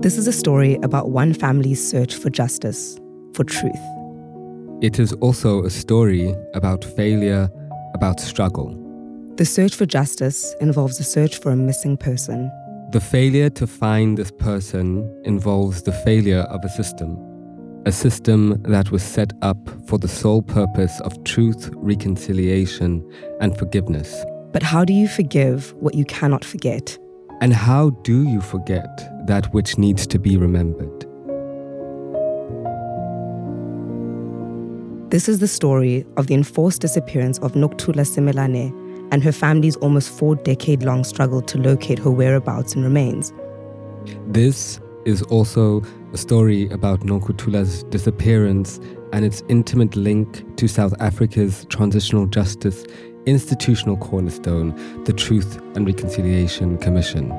This is a story about one family's search for justice, for truth. It is also a story about failure, about struggle. The search for justice involves a search for a missing person. The failure to find this person involves the failure of a system, a system that was set up for the sole purpose of truth, reconciliation, and forgiveness. But how do you forgive what you cannot forget? And how do you forget that which needs to be remembered? This is the story of the enforced disappearance of Nokuthula Simelane and her family's almost four decade long struggle to locate her whereabouts and remains. This is also a story about Nokuthula's disappearance and its intimate link to South Africa's transitional justice institutional cornerstone, the Truth and Reconciliation Commission.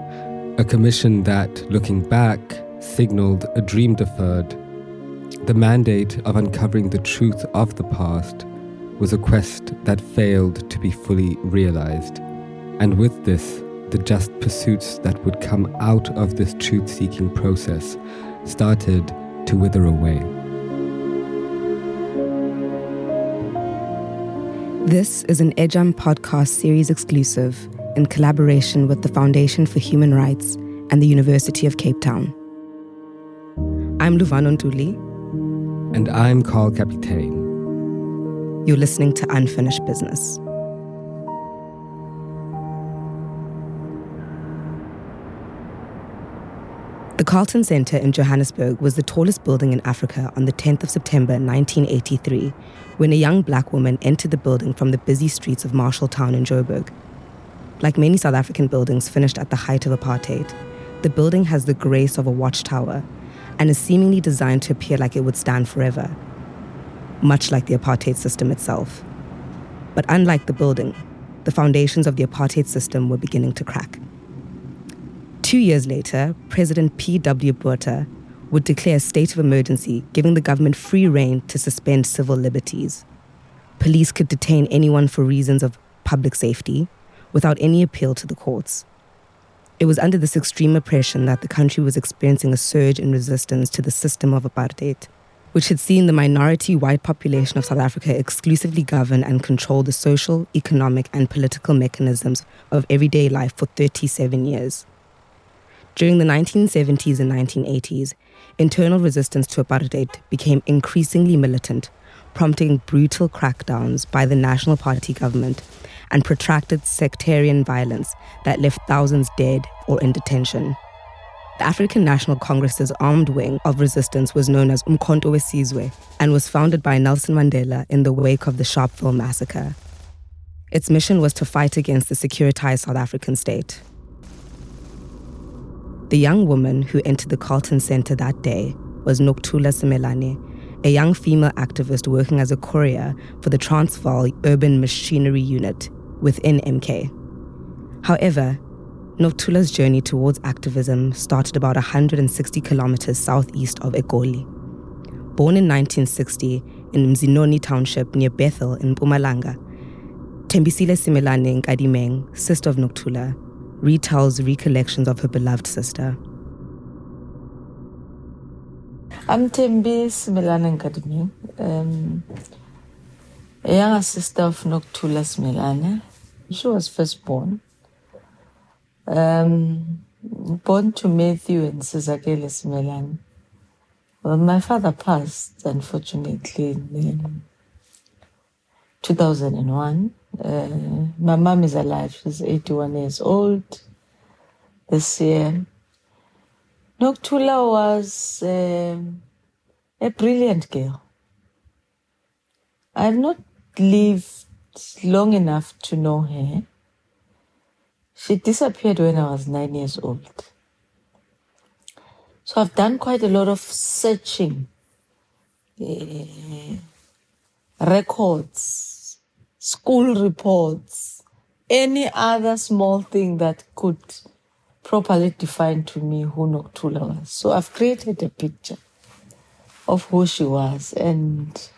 A commission that, looking back, signaled a dream deferred. The mandate of uncovering the truth of the past was a quest that failed to be fully realized. And with this, the just pursuits that would come out of this truth seeking process started to wither away. This is an Ejam podcast series exclusive in collaboration with the Foundation for Human Rights and the University of Cape Town. I'm Luvano Ntuli. And I'm Carl Capitaine. You're listening to Unfinished Business. Carlton Centre in Johannesburg was the tallest building in Africa on the 10th of September 1983 when a young black woman entered the building from the busy streets of Marshalltown in Joburg. Like many South African buildings finished at the height of apartheid, the building has the grace of a watchtower and is seemingly designed to appear like it would stand forever, much like the apartheid system itself. But unlike the building, the foundations of the apartheid system were beginning to crack. Two years later, President P.W. Botha would declare a state of emergency, giving the government free rein to suspend civil liberties. Police could detain anyone for reasons of public safety without any appeal to the courts. It was under this extreme oppression that the country was experiencing a surge in resistance to the system of apartheid, which had seen the minority white population of South Africa exclusively govern and control the social, economic, and political mechanisms of everyday life for 37 years. During the 1970s and 1980s, internal resistance to apartheid became increasingly militant, prompting brutal crackdowns by the National Party government and protracted sectarian violence that left thousands dead or in detention. The African National Congress's armed wing of resistance was known as Umkhonto weSizwe and was founded by Nelson Mandela in the wake of the Sharpeville massacre. Its mission was to fight against the securitized South African state. The young woman who entered the Carlton Centre that day was Nokuthula Simelane, a young female activist working as a courier for the Transvaal Urban Machinery Unit within MK. However, Nokuthula's journey towards activism started about 160 kilometers southeast of Egoli. Born in 1960 in Mzinoni Township near Bethal in Mpumalanga, Thembisile Simelane Nkadimeng, sister of Nokuthula, retells recollections of her beloved sister. I'm Thembi Simelane Nkadimeng, um, a younger sister of Nokuthula Simelane. She was first born. Um, born to Matthew and Sizakele Simelane. Well, my father passed, unfortunately, in 2001. Uh, my mom is alive. She's 81 years old this year. Nokuthula was uh, a brilliant girl. I've not lived long enough to know her. She disappeared when I was nine years old. So I've done quite a lot of searching, uh, records, school reports, any other small thing that could properly define to me who Nokuthula was. So I've created a picture of who she was and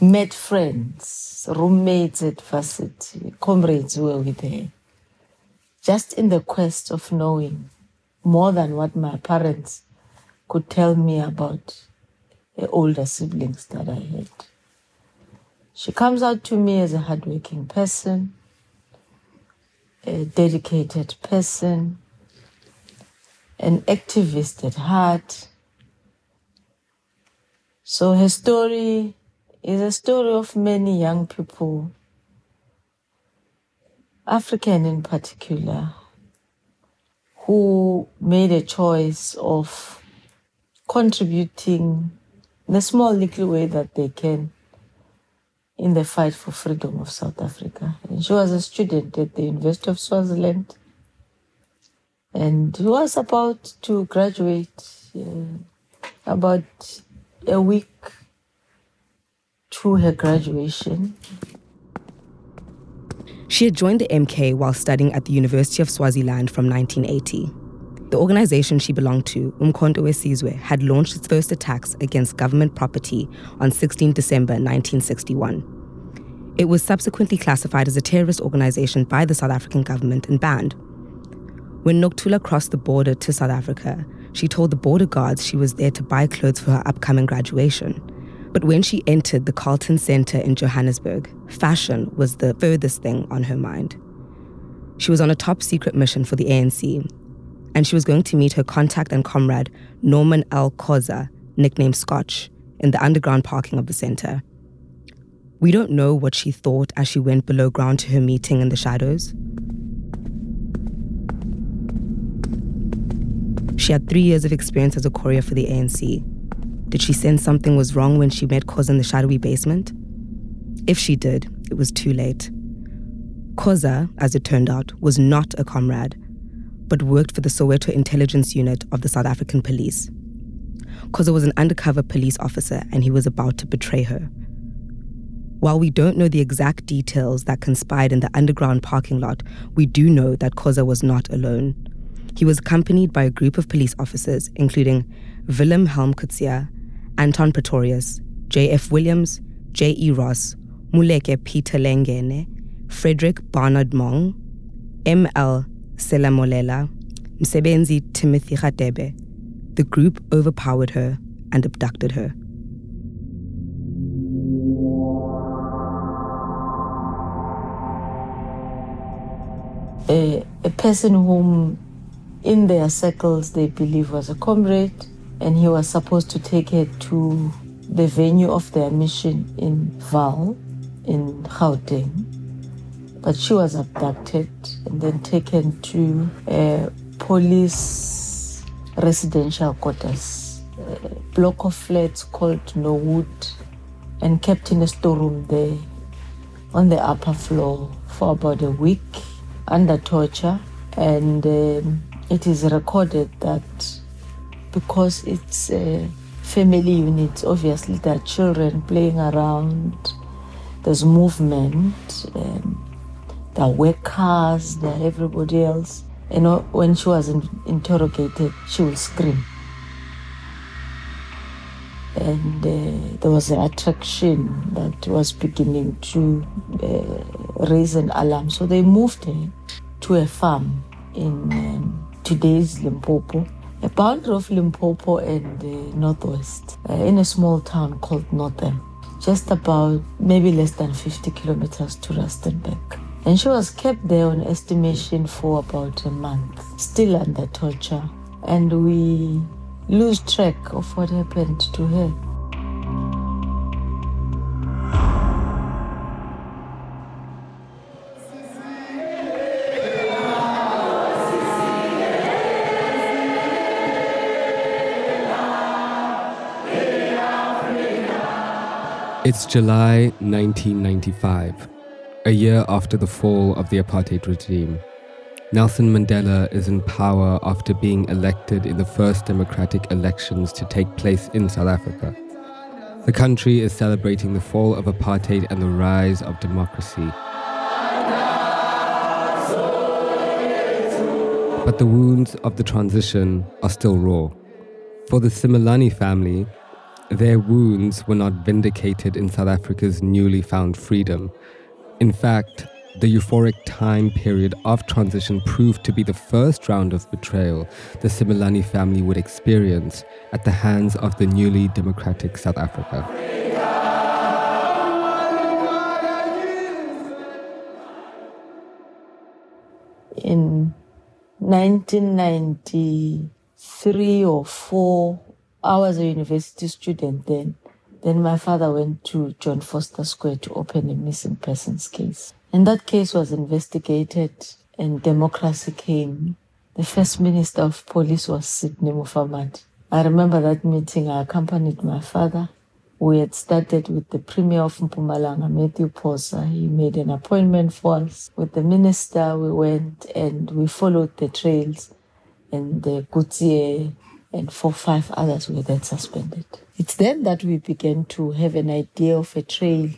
met friends, roommates at varsity, comrades who were with her, just in the quest of knowing more than what my parents could tell me about the older siblings that I had. She comes out to me as a hardworking person, a dedicated person, an activist at heart. So her story is a story of many young people, African in particular, who made a choice of contributing in a small little way that they can in the fight for freedom of South Africa. And she was a student at the University of Swaziland and was about to graduate uh, about a week to her graduation. She had joined the MK while studying at the University of Swaziland from 1980. The organization she belonged to, Umkhonto Wesizwe, had launched its first attacks against government property on 16 December 1961. It was subsequently classified as a terrorist organization by the South African government and banned. When Nokuthula crossed the border to South Africa, she told the border guards she was there to buy clothes for her upcoming graduation. But when she entered the Carlton Center in Johannesburg, fashion was the furthest thing on her mind. She was on a top secret mission for the ANC, and she was going to meet her contact and comrade, Norman L. Khoza, nicknamed Scotch, in the underground parking of the center. We don't know what she thought as she went below ground to her meeting in the shadows. She had three years of experience as a courier for the ANC, did she sense something was wrong when she met Khoza in the shadowy basement? If she did, it was too late. Khoza, as it turned out, was not a comrade, but worked for the Soweto intelligence unit of the South African police. Khoza was an undercover police officer and he was about to betray her. While we don't know the exact details that conspired in the underground parking lot, we do know that Khoza was not alone. He was accompanied by a group of police officers, including Willem Helm Coetzee, Anton Pretorius, J.F. Williams, J.E. Ross, Muleke Peter Lengene, Frederick Barnard Mong, M.L. Selamolela, Msebenzi Timothy Radebe. The group overpowered her and abducted her. A, a person whom in their circles they believe was a comrade and he was supposed to take her to the venue of their mission in Val, in Gauteng. But she was abducted and then taken to a police residential quarters, a block of flats called Norwood, and kept in a storeroom there on the upper floor for about a week under torture. And um, it is recorded that because it's a family unit. Obviously, there are children playing around. There's movement. Um, are workers. Are everybody else. You know, when she was in, interrogated, she would scream. And uh, there was an attraction that was beginning to uh, raise an alarm. So they moved her to a farm in um, today's Limpopo a boundary of Limpopo and the Northwest uh, in a small town called Northam, just about maybe less than 50 kilometers to Rustenburg. And she was kept there on estimation for about a month, still under torture. And we lose track of what happened to her. It's July 1995, a year after the fall of the apartheid regime. Nelson Mandela is in power after being elected in the first democratic elections to take place in South Africa. The country is celebrating the fall of apartheid and the rise of democracy. But the wounds of the transition are still raw. For the Simelane family, their wounds were not vindicated in South Africa's newly found freedom. In fact, the euphoric time period of transition proved to be the first round of betrayal the Simelane family would experience at the hands of the newly democratic South Africa. In 1993 or 4, I was a university student then. Then my father went to John Vorster Square to open a missing persons case. And that case was investigated and democracy came. The first minister of police was Sydney Mufamadi. I remember that meeting. I accompanied my father. We had started with the Premier of Mpumalanga, Matthew Phosa. He made an appointment for us. With the minister, we went and we followed the trails, and the Gutierrez and four, five others were then suspended. It's then that we began to have an idea of a trail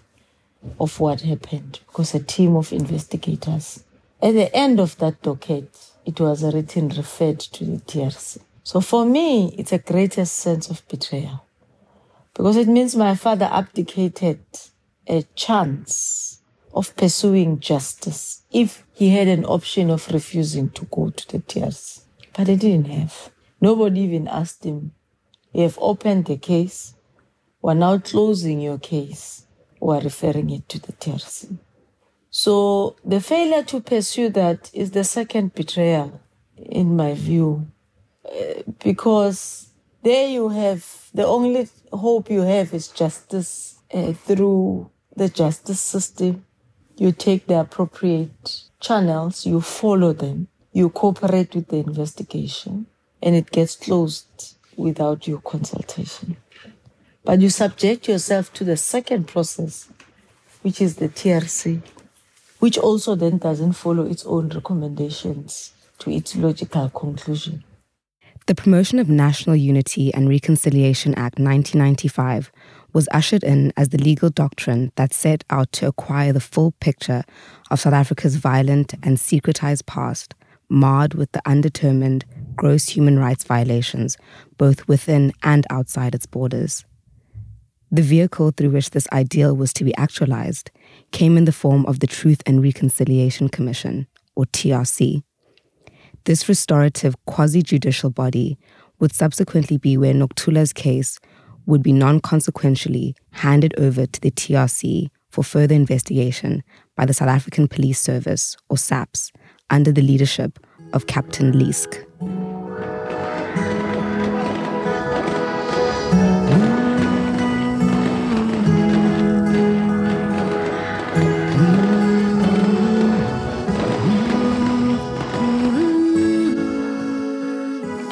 of what happened because a team of investigators. At the end of that docket, it was written referred to the TRC. So for me, it's a greatest sense of betrayal because it means my father abdicated a chance of pursuing justice if he had an option of refusing to go to the TRC. But he didn't have. Nobody even asked him. You have opened the case. We're now closing your case. We're referring it to the TRC. So the failure to pursue that is the second betrayal, in my view, uh, because there you have the only hope you have is justice uh, through the justice system. You take the appropriate channels, you follow them, you cooperate with the investigation, and it gets closed without your consultation. But you subject yourself to the second process, which is the TRC, which also then doesn't follow its own recommendations to its logical conclusion. The Promotion of National Unity and Reconciliation Act 1995 was ushered in as the legal doctrine that set out to acquire the full picture of South Africa's violent and secretized past, marred with the undetermined gross human rights violations, both within and outside its borders. The vehicle through which this ideal was to be actualized came in the form of the Truth and Reconciliation Commission, or TRC. This restorative quasi judicial body would subsequently be where Nokuthula's case would be non consequentially handed over to the TRC for further investigation by the South African Police Service, or SAPS, under the leadership of Captain Leask.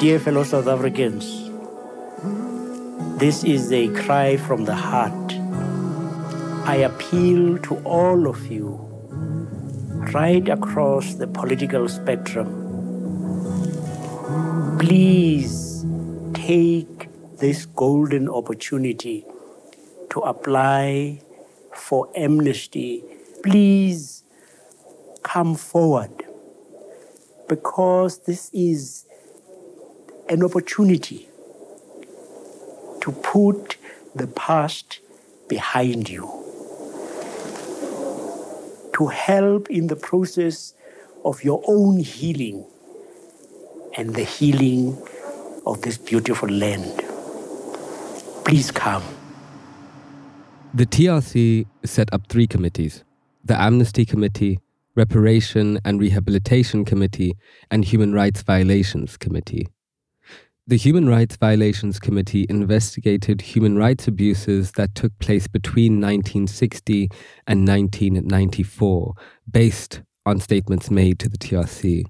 Dear fellow South Africans, this is a cry from the heart. I appeal to all of you right across the political spectrum. Please take this golden opportunity to apply for amnesty. Please come forward because this is an opportunity to put the past behind you, to help in the process of your own healing and the healing of this beautiful land. Please come. The TRC set up three committees the Amnesty Committee, Reparation and Rehabilitation Committee, and Human Rights Violations Committee. The Human Rights Violations Committee investigated human rights abuses that took place between 1960 and 1994, based on statements made to the TRC.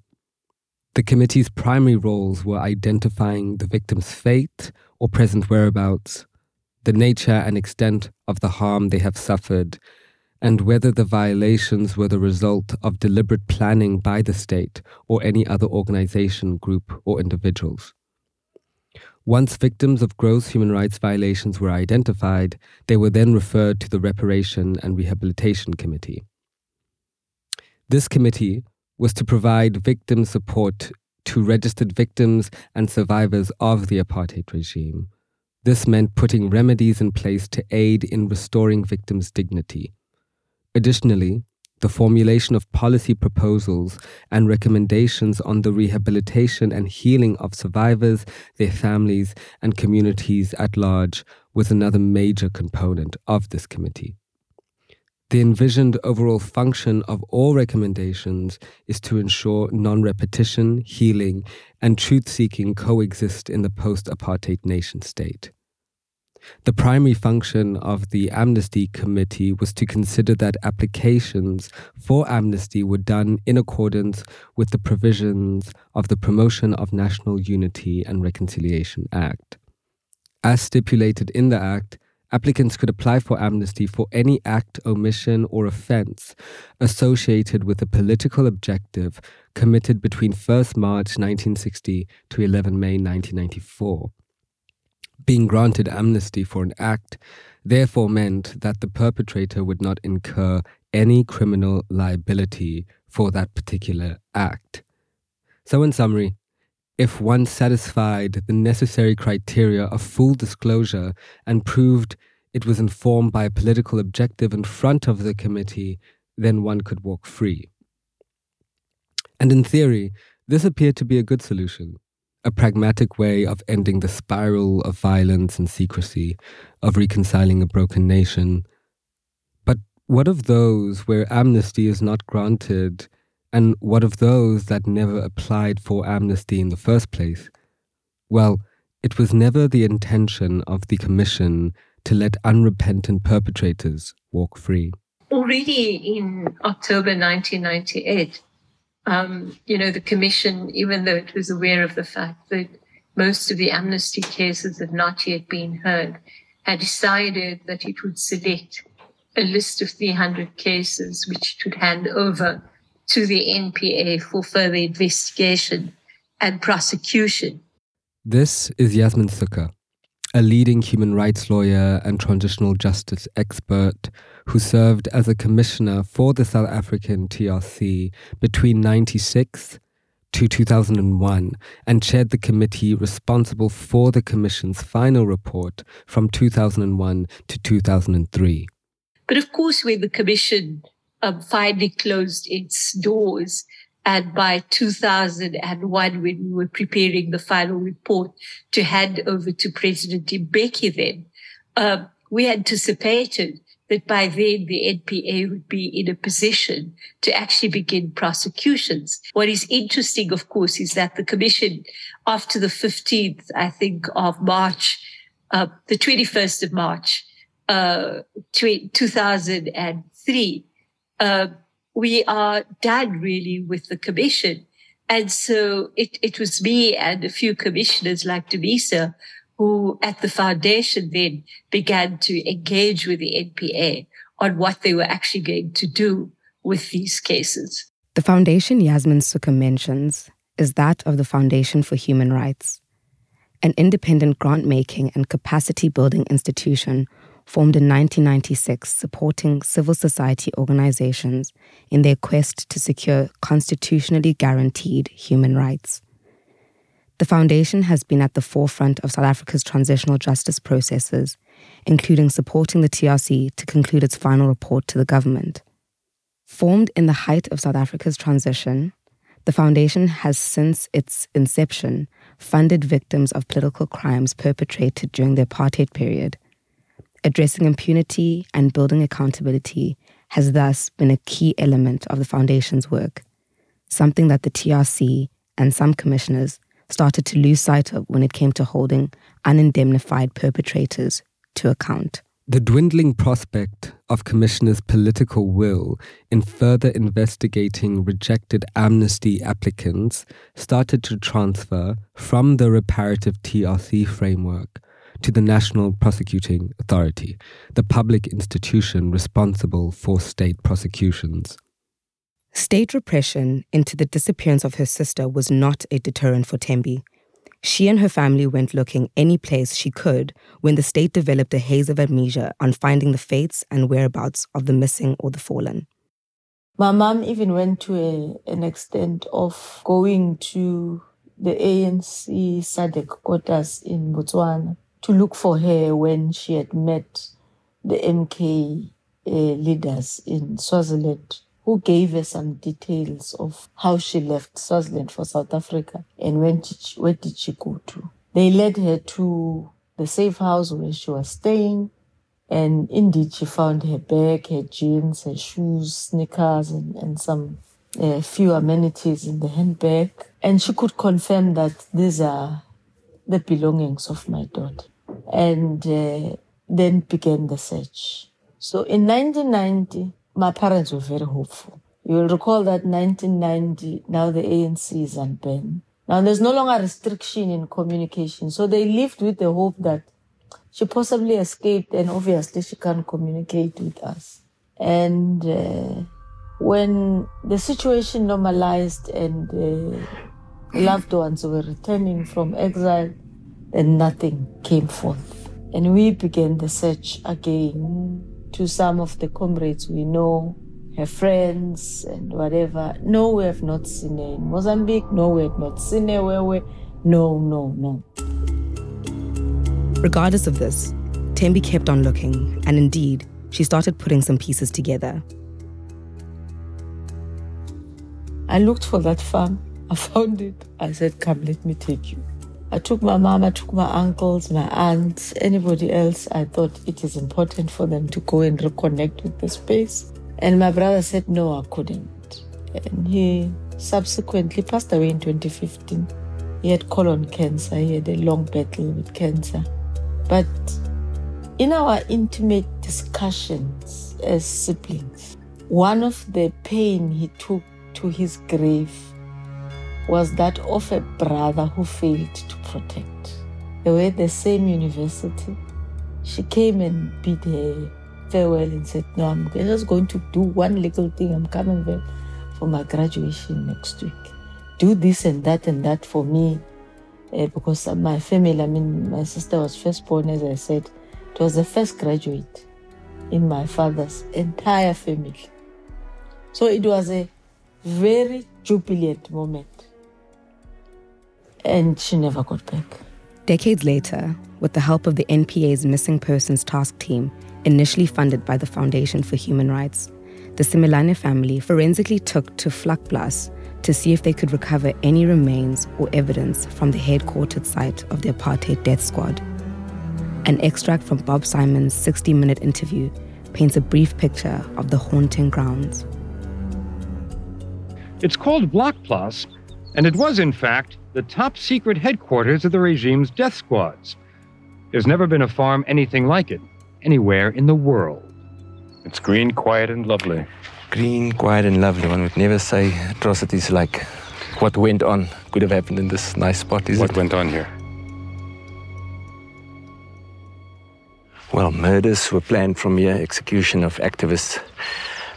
The committee's primary roles were identifying the victim's fate or present whereabouts, the nature and extent of the harm they have suffered, and whether the violations were the result of deliberate planning by the state or any other organization, group, or individuals. Once victims of gross human rights violations were identified, they were then referred to the Reparation and Rehabilitation Committee. This committee was to provide victim support to registered victims and survivors of the apartheid regime. This meant putting remedies in place to aid in restoring victims' dignity. Additionally, the formulation of policy proposals and recommendations on the rehabilitation and healing of survivors, their families, and communities at large was another major component of this committee. The envisioned overall function of all recommendations is to ensure non repetition, healing, and truth seeking coexist in the post apartheid nation state. The primary function of the Amnesty Committee was to consider that applications for amnesty were done in accordance with the provisions of the Promotion of National Unity and Reconciliation Act. As stipulated in the Act, applicants could apply for amnesty for any act, omission, or offense associated with a political objective committed between 1st March 1960 to 11 May 1994 being granted amnesty for an act therefore meant that the perpetrator would not incur any criminal liability for that particular act. So, in summary, if one satisfied the necessary criteria of full disclosure and proved it was informed by a political objective in front of the committee, then one could walk free. And in theory, this appeared to be a good solution a pragmatic way of ending the spiral of violence and secrecy, of reconciling a broken nation. But what of those where amnesty is not granted, and what of those that never applied for amnesty in the first place? Well, it was never the intention of the Commission to let unrepentant perpetrators walk free. Already in October 1998, um, you know, the commission, even though it was aware of the fact that most of the amnesty cases had not yet been heard, had decided that it would select a list of 300 cases which it would hand over to the NPA for further investigation and prosecution. This is Yasmin Sooka, a leading human rights lawyer and transitional justice expert who served as a commissioner for the South African TRC between 96 to 2001 and chaired the committee responsible for the Commission's final report from 2001 to 2003. But of course, when the Commission um, finally closed its doors, and by 2001, when we were preparing the final report to hand over to President Mbeki then, um, we anticipated that by then the NPA would be in a position to actually begin prosecutions. What is interesting, of course, is that the commission, after the 15th, I think, of March, uh, the 21st of March, uh, 2003, uh, we are done really with the commission. And so it, it was me and a few commissioners like Dumisa who at the foundation then began to engage with the NPA on what they were actually going to do with these cases. The foundation Yasmin Sooka mentions is that of the Foundation for Human Rights, an independent grant making and capacity building institution formed in 1996 supporting civil society organizations in their quest to secure constitutionally guaranteed human rights. The Foundation has been at the forefront of South Africa's transitional justice processes, including supporting the TRC to conclude its final report to the government. Formed in the height of South Africa's transition, the Foundation has since its inception funded victims of political crimes perpetrated during the apartheid period. Addressing impunity and building accountability has thus been a key element of the Foundation's work, something that the TRC and some commissioners started to lose sight of when it came to holding unindemnified perpetrators to account. The dwindling prospect of Commissioner's political will in further investigating rejected amnesty applicants started to transfer from the reparative TRC framework to the National Prosecuting Authority, the public institution responsible for state prosecutions. State repression into the disappearance of her sister was not a deterrent for Thembi. She and her family went looking any place she could when the state developed a haze of amnesia on finding the fates and whereabouts of the missing or the fallen. My mom even went to a, an extent of going to the ANC SADC quarters in Botswana to look for her when she had met the MK uh, leaders in Swaziland who gave her some details of how she left Swaziland for South Africa and when she, where did she go to. They led her to the safe house where she was staying. And indeed, she found her bag, her jeans, her shoes, sneakers, and, and some uh, few amenities in the handbag. And she could confirm that these are the belongings of my daughter. And uh, then began the search. So in 1990, my parents were very hopeful. You will recall that 1990, now the ANC is unbanned. Now there's no longer restriction in communication. So they lived with the hope that she possibly escaped and obviously she can't communicate with us. And uh, when the situation normalized and uh, loved ones were returning from exile, then nothing came forth. And we began the search again to some of the comrades we know, her friends and whatever. No, we have not seen her in Mozambique. No, we have not seen her where we. No, no, no. Regardless of this, Thembi kept on looking, and indeed, she started putting some pieces together. I looked for that farm. I found it. I said, Come, let me take you. I took my mom, I took my uncles, my aunts, anybody else. I thought it is important for them to go and reconnect with the space. And my brother said, no, I couldn't. And he subsequently passed away in 2015. He had colon cancer, he had a long battle with cancer. But in our intimate discussions as siblings, one of the pain he took to his grave was that of a brother who failed to protect. They were at the same university. She came and bid her farewell and said, No, I'm just going to do one little thing. I'm coming back for my graduation next week. Do this and that and that for me. Uh, because my family, I mean, my sister was first born, as I said. It was the first graduate in my father's entire family. So it was a very jubilant moment and she never got back. Decades later, with the help of the NPA's Missing Persons Task Team, initially funded by the Foundation for Human Rights, the Simelane family forensically took to Vlakplaas to see if they could recover any remains or evidence from the headquartered site of the apartheid death squad. An extract from Bob Simon's 60 minute interview paints a brief picture of the haunting grounds. It's called Vlakplaas, and it was, in fact, the top secret headquarters of the regime's death squads. There's never been a farm anything like it, anywhere in the world. It's green, quiet, and lovely. Green, quiet, and lovely. One would never say atrocities like what went on could have happened in this nice spot, is what it? went on here? Well, murders were planned from here, execution of activists,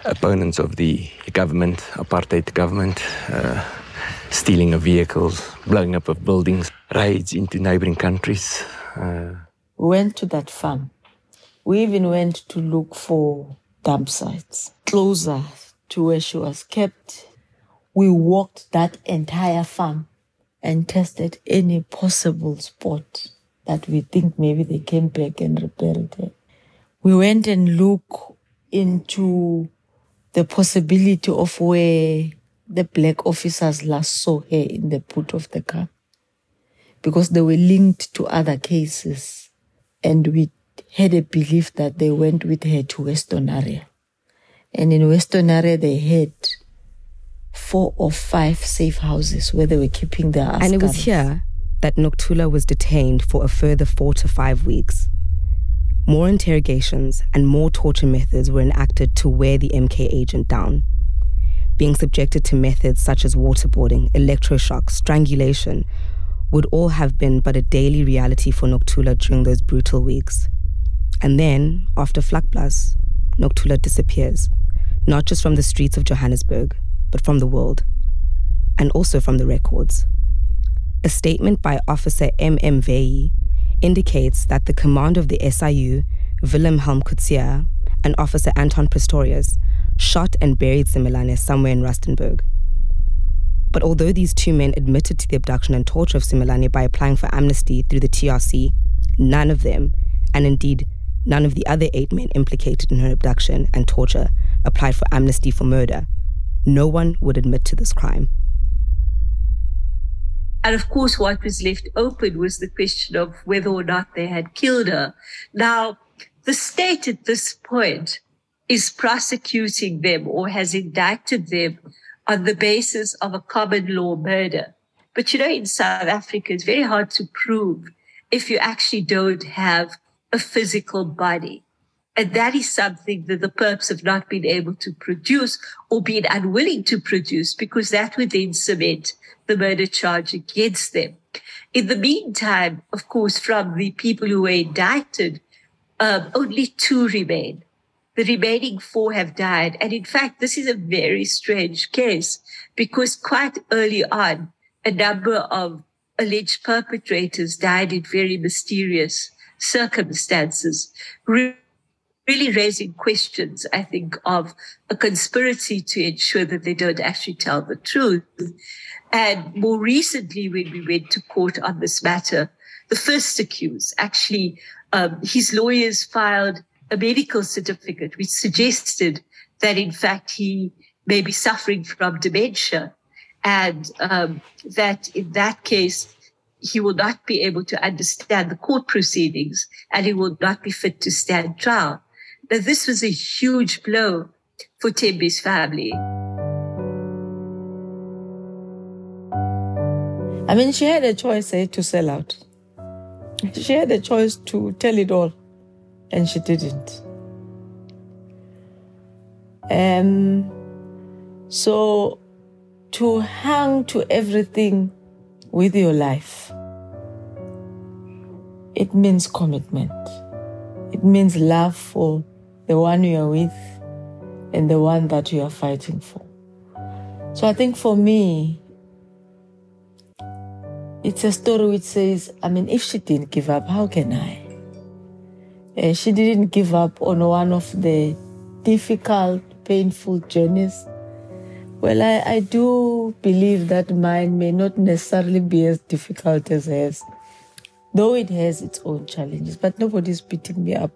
opponents of the government, apartheid government. Uh, stealing of vehicles, blowing up of buildings, raids into neighboring countries. Uh, we went to that farm. We even went to look for dump sites closer to where she was kept. We walked that entire farm and tested any possible spot that we think maybe they came back and repaired it. We went and looked into the possibility of where the black officers last saw her in the boot of the car because they were linked to other cases and we had a belief that they went with her to Western area. And in Western area, they had four or five safe houses where they were keeping their And it was here that Nokuthula was detained for a further four to five weeks. More interrogations and more torture methods were enacted to wear the MK agent down being subjected to methods such as waterboarding, electroshock, strangulation, would all have been but a daily reality for Nokuthula during those brutal weeks. And then, after Vlakplaas, Nokuthula disappears, not just from the streets of Johannesburg, but from the world, and also from the records. A statement by Officer M. M. Veyi indicates that the commander of the SIU, Willem Helm Coetzee, and Officer Anton Pretorius shot and buried Simelane somewhere in Rustenburg. But although these two men admitted to the abduction and torture of Simelane by applying for amnesty through the TRC, none of them, and indeed none of the other eight men implicated in her abduction and torture, applied for amnesty for murder, no one would admit to this crime. And of course, what was left open was the question of whether or not they had killed her. Now, the state at this point is prosecuting them or has indicted them on the basis of a common law murder. But you know, in South Africa, it's very hard to prove if you actually don't have a physical body. And that is something that the perps have not been able to produce or been unwilling to produce because that would then cement the murder charge against them. In the meantime, of course, from the people who were indicted, um, only two remain. The remaining four have died. And in fact, this is a very strange case because quite early on, a number of alleged perpetrators died in very mysterious circumstances, really raising questions, I think, of a conspiracy to ensure that they don't actually tell the truth. And more recently, when we went to court on this matter, the first accused actually, um, his lawyers filed a medical certificate which suggested that, in fact, he may be suffering from dementia and um, that in that case, he will not be able to understand the court proceedings and he will not be fit to stand trial. Now, this was a huge blow for Thembi's family. I mean, she had a choice eh, to sell out. She had a choice to tell it all, and she didn't. Um, so to hang to everything with your life, it means commitment. It means love for the one you are with and the one that you are fighting for. So I think for me, it's a story which says, I mean, if she didn't give up, how can I? Uh, she didn't give up on one of the difficult, painful journeys well, I, I do believe that mine may not necessarily be as difficult as hers, though it has its own challenges, but nobody's beating me up.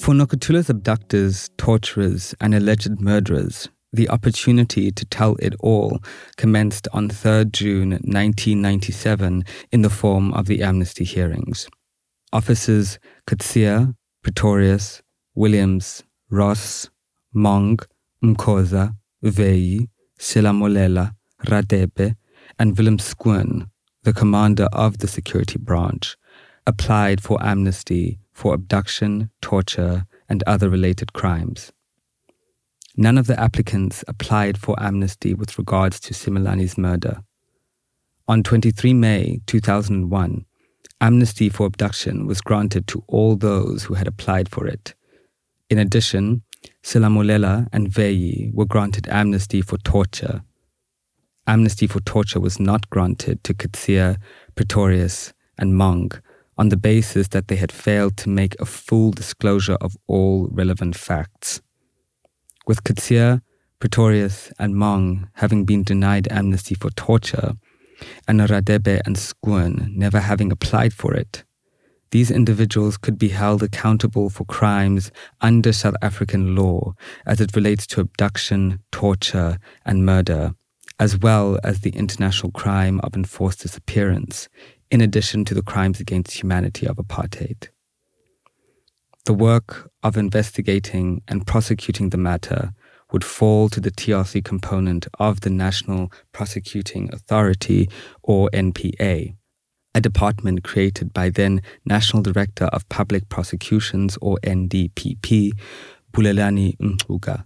For Nokuthula's abductors, torturers, and alleged murderers, the opportunity to tell it all commenced on 3rd June 1997 in the form of the amnesty hearings. Officers Coetzee, Pretorius, Williams, Ross, Mong, Mkoza, Veyi, Selamolela, Radebe, and Willem Schoon, the commander of the security branch, applied for amnesty for abduction, torture, and other related crimes. None of the applicants applied for amnesty with regards to Simelane's murder. On 23 May 2001, amnesty for abduction was granted to all those who had applied for it. In addition, Selamolela and Veyi were granted amnesty for torture. Amnesty for torture was not granted to Coetzee, Pretorius, and Mong on the basis that they had failed to make a full disclosure of all relevant facts. With Coetzee, Pretorius, and Mong having been denied amnesty for torture, and Radebe and Schoon never having applied for it. These individuals could be held accountable for crimes under South African law as it relates to abduction, torture, and murder, as well as the international crime of enforced disappearance, in addition to the crimes against humanity of apartheid. The work of investigating and prosecuting the matter would fall to the TRC component of the National Prosecuting Authority, or NPA, a department created by then National Director of Public Prosecutions, or NDPP, Bulelani Ngcuka,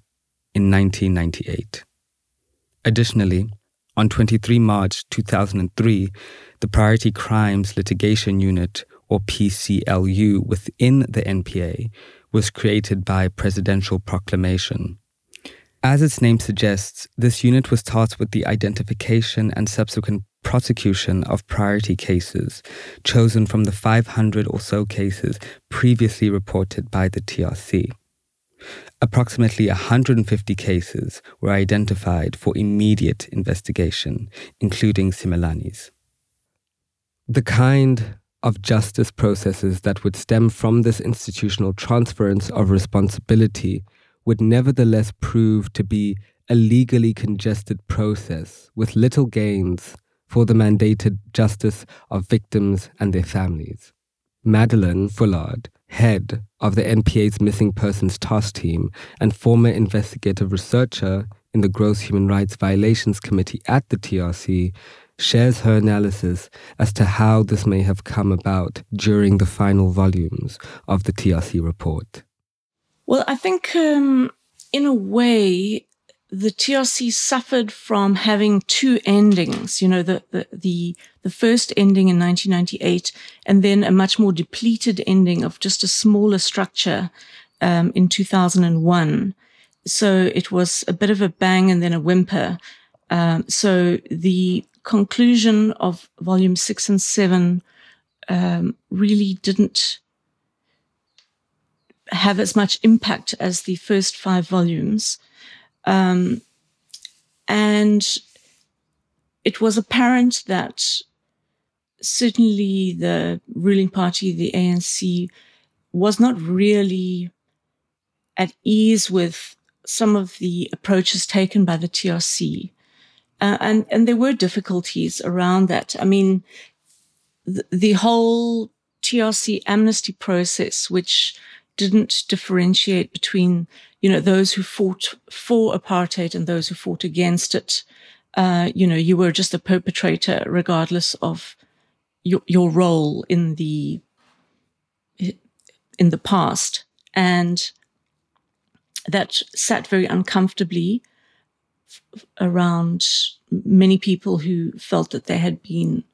in 1998. Additionally, on 23 March 2003, the Priority Crimes Litigation Unit, or PCLU, within the NPA was created by presidential proclamation. As its name suggests, this unit was tasked with the identification and subsequent prosecution of priority cases chosen from the 500 or so cases previously reported by the TRC. Approximately 150 cases were identified for immediate investigation, including Simelane's. The kind of justice processes that would stem from this institutional transference of responsibility would nevertheless prove to be a legally congested process with little gains for the mandated justice of victims and their families. Madeleine Fullard, head of the NPA's Missing Persons Task Team and former investigative researcher in the Gross Human Rights Violations Committee at the TRC, shares her analysis as to how this may have come about during the final volumes of the TRC report. Well, I think um, in a way, the TRC suffered from having two endings, you know, the, the, the, the, first ending in 1998 and then a much more depleted ending of just a smaller structure um, in 2001. So it was a bit of a bang and then a whimper. Um, so the conclusion of volume six and seven um, really didn't have as much impact as the first five volumes. Um, and it was apparent that certainly the ruling party, the ANC, was not really at ease with some of the approaches taken by the TRC. Uh, and, and there were difficulties around that. I mean, the, the whole TRC amnesty process, which didn't differentiate between, you know, those who fought for apartheid and those who fought against it. Uh, you know, you were just a perpetrator regardless of your, your role in the, in the past. And that sat very uncomfortably around many people who felt that they had been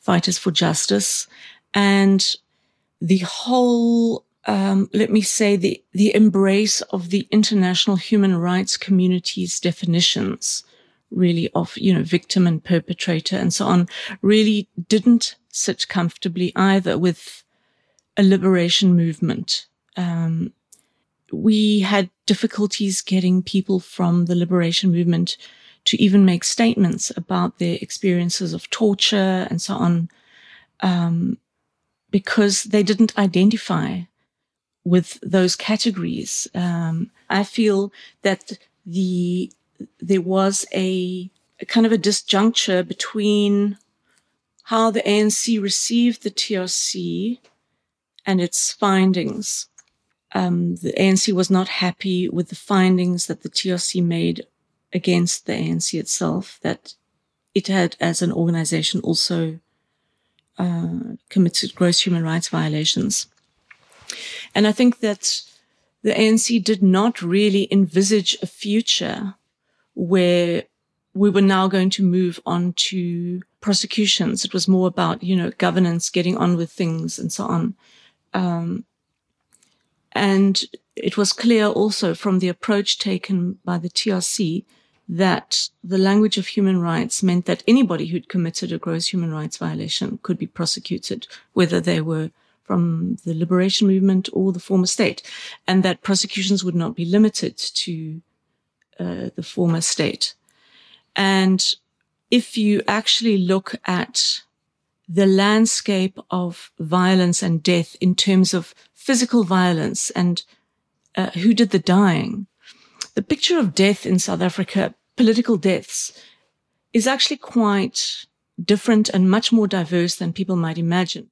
fighters for justice. And the whole um, let me say, the, the embrace of the international human rights community's definitions, really, of, you know, victim and perpetrator and so on, really didn't sit comfortably either with a liberation movement. Um, we had difficulties getting people from the liberation movement to even make statements about their experiences of torture and so on, um, because they didn't identify with those categories. Um, I feel that the there was a, a, kind of a disjuncture between how the ANC received the TRC and its findings. Um, the ANC was not happy with the findings that the TRC made against the ANC itself, that it had, as an organization, also uh, committed gross human rights violations. And I think that the ANC did not really envisage a future where we were now going to move on to prosecutions. It was more about, you know, governance, getting on with things and so on. Um, and it was clear also from the approach taken by the TRC that the language of human rights meant that anybody who'd committed a gross human rights violation could be prosecuted, whether they were from the liberation movement or the former state, and that prosecutions would not be limited to uh, the former state. And if you actually look at the landscape of violence and death in terms of physical violence and uh, who did the dying, the picture of death in South Africa, political deaths, is actually quite different and much more diverse than people might imagine.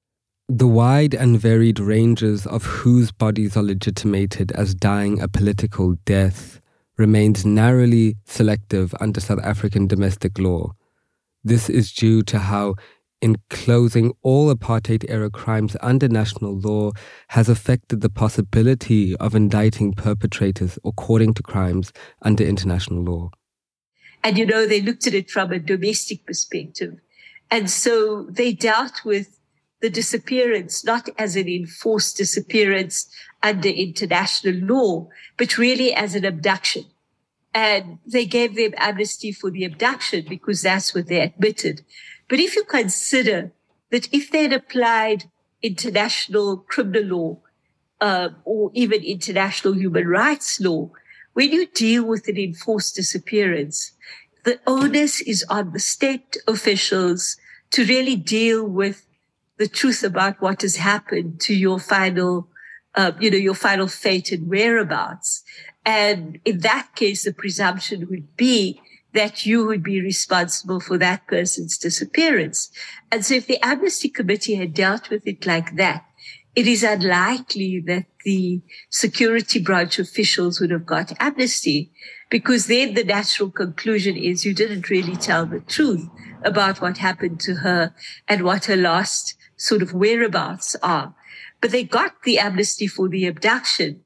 The wide and varied ranges of whose bodies are legitimated as dying a political death remains narrowly selective under South African domestic law. This is due to how enclosing all apartheid era crimes under national law has affected the possibility of indicting perpetrators according to crimes under international law. And you know, they looked at it from a domestic perspective. And so they dealt with the disappearance, not as an enforced disappearance under international law, but really as an abduction. And they gave them amnesty for the abduction because that's what they admitted. But if you consider that if they'd applied international criminal law uh, or even international human rights law, when you deal with an enforced disappearance, the onus is on the state officials to really deal with the truth about what has happened to your final, uh, you know, your final fate and whereabouts. And in that case, the presumption would be that you would be responsible for that person's disappearance. And so if the Amnesty Committee had dealt with it like that, it is unlikely that the security branch officials would have got amnesty because then the natural conclusion is you didn't really tell the truth about what happened to her and what her last sort of whereabouts are. But they got the amnesty for the abduction.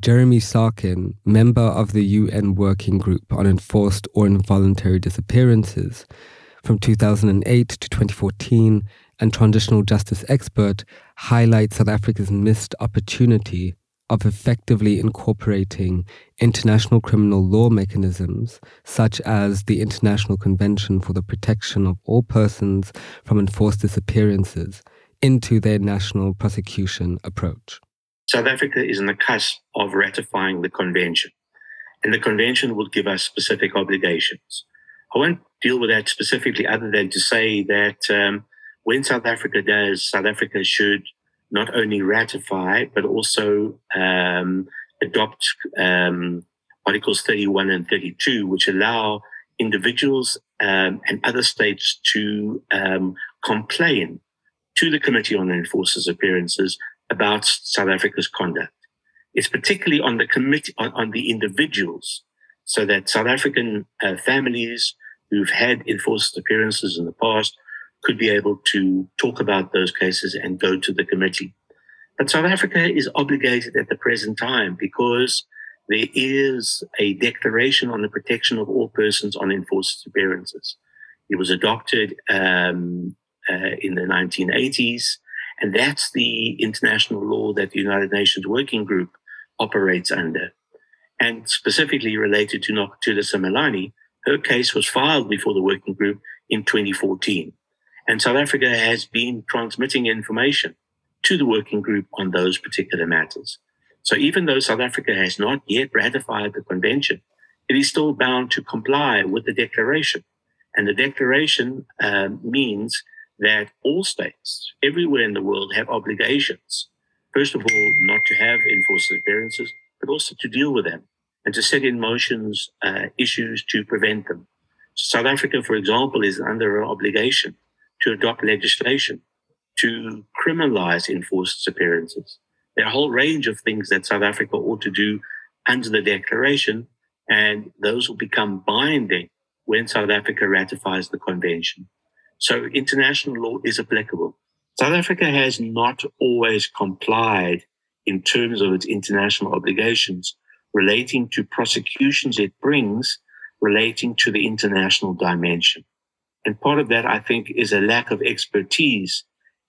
Jeremy Sarkin, member of the UN Working Group on Enforced or Involuntary Disappearances from 2008 to 2014, and transitional justice expert, highlights South Africa's missed opportunity of effectively incorporating international criminal law mechanisms, such as the International Convention for the Protection of All Persons from Enforced Disappearances, into their national prosecution approach. South Africa is on the cusp of ratifying the convention, and the convention will give us specific obligations. I won't deal with that specifically, other than to say that um, when South Africa does, South Africa should not only ratify, but also um, adopt um, Articles 31 and 32, which allow individuals um, and other states to um, complain to the Committee on Enforced Disappearances about South Africa's conduct. It's particularly on the committee, on, on the individuals, so that South African uh, families who've had enforced disappearances in the past could be able to talk about those cases and go to the committee. But South Africa is obligated at the present time because there is a declaration on the protection of all persons on enforced disappearances. It was adopted um, uh, in the 1980s, and that's the international law that the United Nations Working Group operates under. And specifically related to Nokuthula Simelane, her case was filed before the working group in 2014. And South Africa has been transmitting information to the working group on those particular matters. So even though South Africa has not yet ratified the convention, it is still bound to comply with the declaration. And the declaration uh, means that all states everywhere in the world have obligations. First of all, not to have enforced disappearances, but also to deal with them and to set in motions uh, issues to prevent them. South Africa, for example, is under an obligation to adopt legislation to criminalize enforced disappearances. There are a whole range of things that South Africa ought to do under the declaration, and those will become binding when South Africa ratifies the convention. So international law is applicable. South Africa has not always complied in terms of its international obligations relating to prosecutions it brings relating to the international dimension. And part of that, I think, is a lack of expertise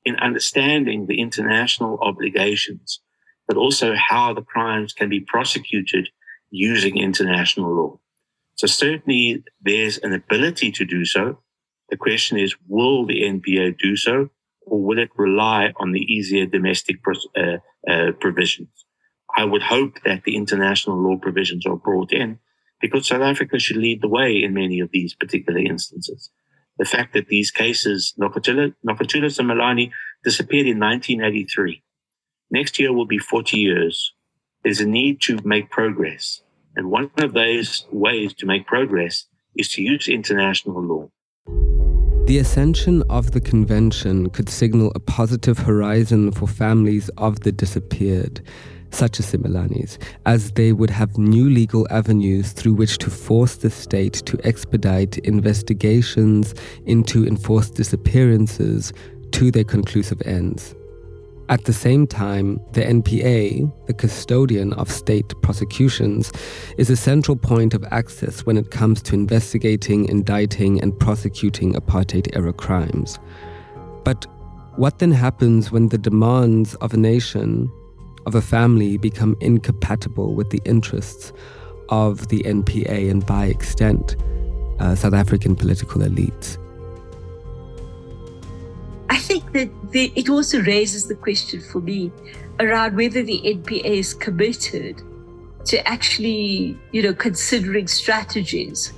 in understanding the international obligations, but also how the crimes can be prosecuted using international law. So certainly there's an ability to do so. The question is, will the NPA do so or will it rely on the easier domestic uh, uh, provisions? I would hope that the international law provisions are brought in because South Africa should lead the way in many of these particular instances the fact that these cases, Nokuthula, and Simelane disappeared in 1983. Next year will be 40 years. There's a need to make progress. And one of those ways to make progress is to use international law. The ascension of the convention could signal a positive horizon for families of the disappeared such as Simelane's, as they would have new legal avenues through which to force the state to expedite investigations into enforced disappearances to their conclusive ends. At the same time, the NPA, the custodian of state prosecutions, is a central point of access when it comes to investigating, indicting, and prosecuting apartheid era crimes. But what then happens when the demands of a nation of a family become incompatible with the interests of the NPA and, by extent, uh, South African political elites? I think that the, it also raises the question for me around whether the NPA is committed to actually, you know, considering strategies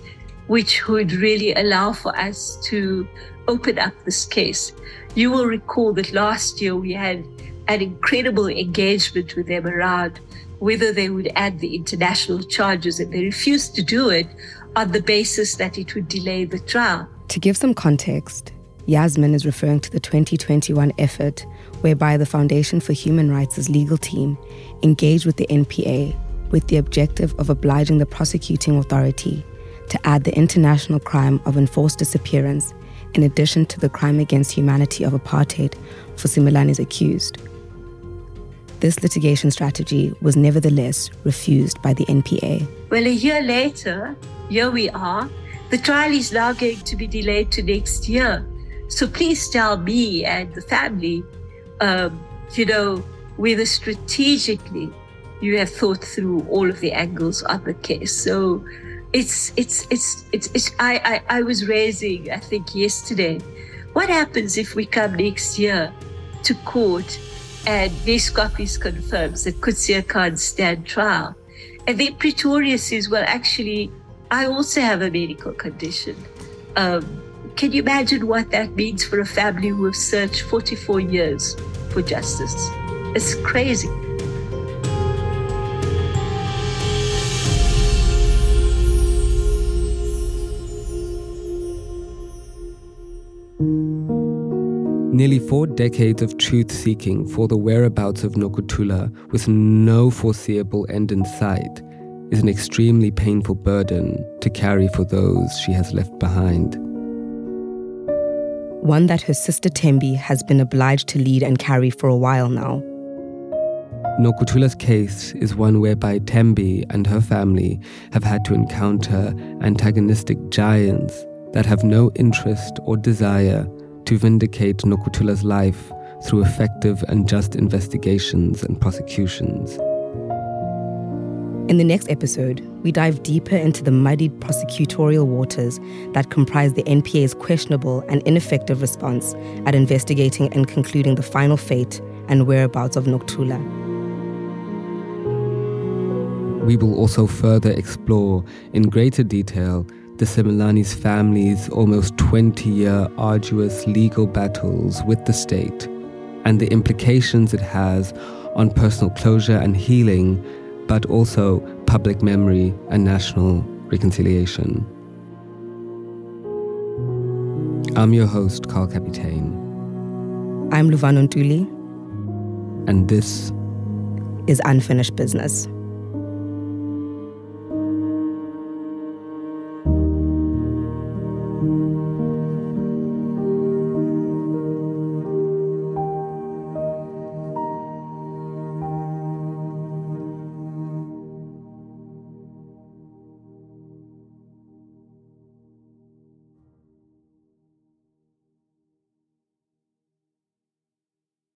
which would really allow for us to open up this case. You will recall that last year we had an incredible engagement with them around whether they would add the international charges, and they refused to do it on the basis that it would delay the trial. To give some context, Yasmin is referring to the 2021 effort whereby the Foundation for Human Rights' legal team engaged with the NPA with the objective of obliging the prosecuting authority to add the international crime of enforced disappearance in addition to the crime against humanity of apartheid for Simelane's accused. This litigation strategy was nevertheless refused by the NPA. Well, a year later, here we are. The trial is now going to be delayed to next year. So please tell me and the family, um, you know, whether strategically you have thought through all of the angles of the case. So it's it's it's it's, it's I, I I was raising I think yesterday. What happens if we come next year to court and this copies confirms that Coetzee can't stand trial? And then Pretorius says, well, actually, I also have a medical condition. Um, can you imagine what that means for a family who have searched 44 years for justice? It's crazy. Nearly four decades of truth seeking for the whereabouts of Nokuthula with no foreseeable end in sight is an extremely painful burden to carry for those she has left behind. One that her sister Thembi has been obliged to lead and carry for a while now. Nokuthula's case is one whereby Thembi and her family have had to encounter antagonistic giants that have no interest or desire to vindicate Nokuthula's life through effective and just investigations and prosecutions. In the next episode, we dive deeper into the muddied prosecutorial waters that comprise the NPA's questionable and ineffective response at investigating and concluding the final fate and whereabouts of Nokuthula. We will also further explore in greater detail the Simelane's family's almost 20 year arduous legal battles with the state and the implications it has on personal closure and healing, but also public memory and national reconciliation. I'm your host, Carl Capitaine. I'm Luvano Ntuli. And this is Unfinished Business.